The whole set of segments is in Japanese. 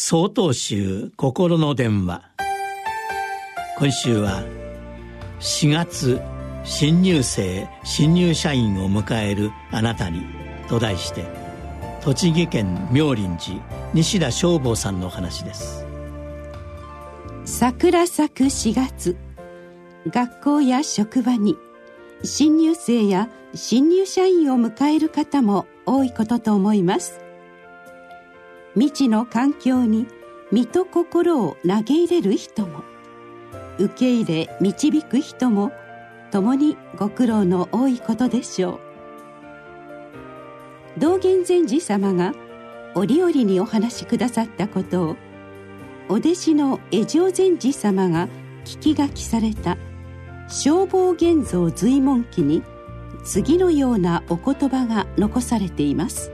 総統集心の電話。今週は4月新入生新入社員を迎えるあなたにと題して栃木県妙林寺西田消防さんの話です。桜咲く4月学校や職場に新入生や新入社員を迎える方も多いことと思います。未知の環境に身と心を投げ入れる人も受け入れ導く人も共にご苦労の多いことでしょう。道元禅師様が折々にお話しくださったことをお弟子の江上禅師様が聞き書きされた消防現像随文記に次のようなお言葉が残されています。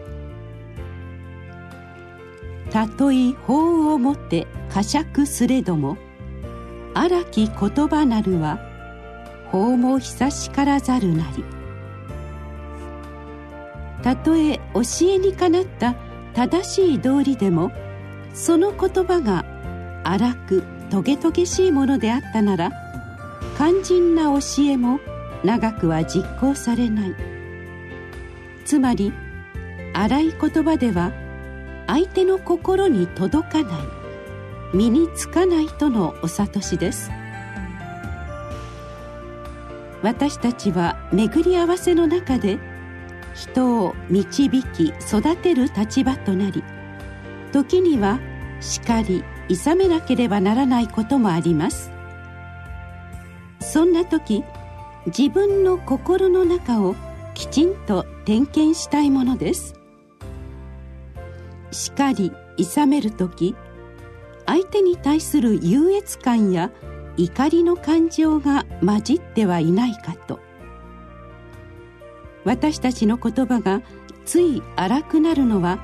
たとえ法をもて呵責すれども荒き言葉なるは法も久しからざるなり。たとえ教えにかなった正しい道理でもその言葉が荒くトゲトゲしいものであったなら肝心な教えも長くは実行されない。つまり荒い言葉では相手の心に届かない身につかないとのお諭しです。私たちは巡り合わせの中で人を導き育てる立場となり時には叱り諌めなければならないこともあります。そんな時自分の心の中をきちんと点検したいものです。叱り諌める時相手に対する優越感や怒りの感情が混じってはいないかと。私たちの言葉がつい荒くなるのは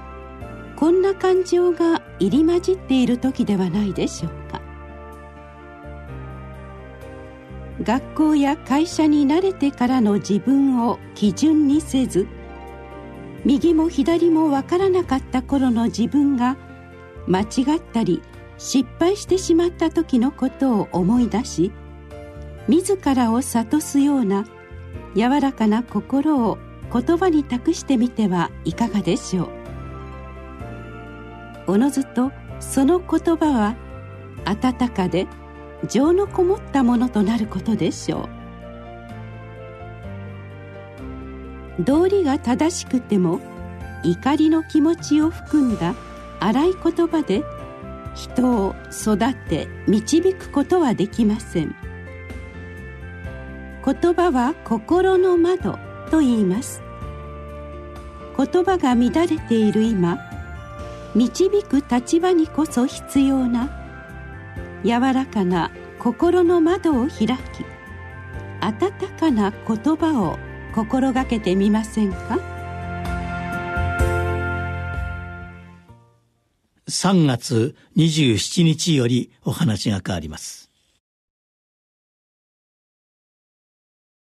こんな感情が入り混じっている時ではないでしょうか。学校や会社に慣れてからの自分を基準にせず右も左も分からなかった頃の自分が間違ったり失敗してしまった時のことを思い出し自らを諭すような柔らかな心を言葉に託してみてはいかがでしょう。おのずとその言葉は温かで情のこもったものとなることでしょう。道理が正しくても怒りの気持ちを含んだ荒い言葉で人を育て導くことはできません。言葉は心の窓と言います。言葉が乱れている今導く立場にこそ必要な柔らかな心の窓を開き温かな言葉を心がけてみませんか？3月27日よりお話が変わります。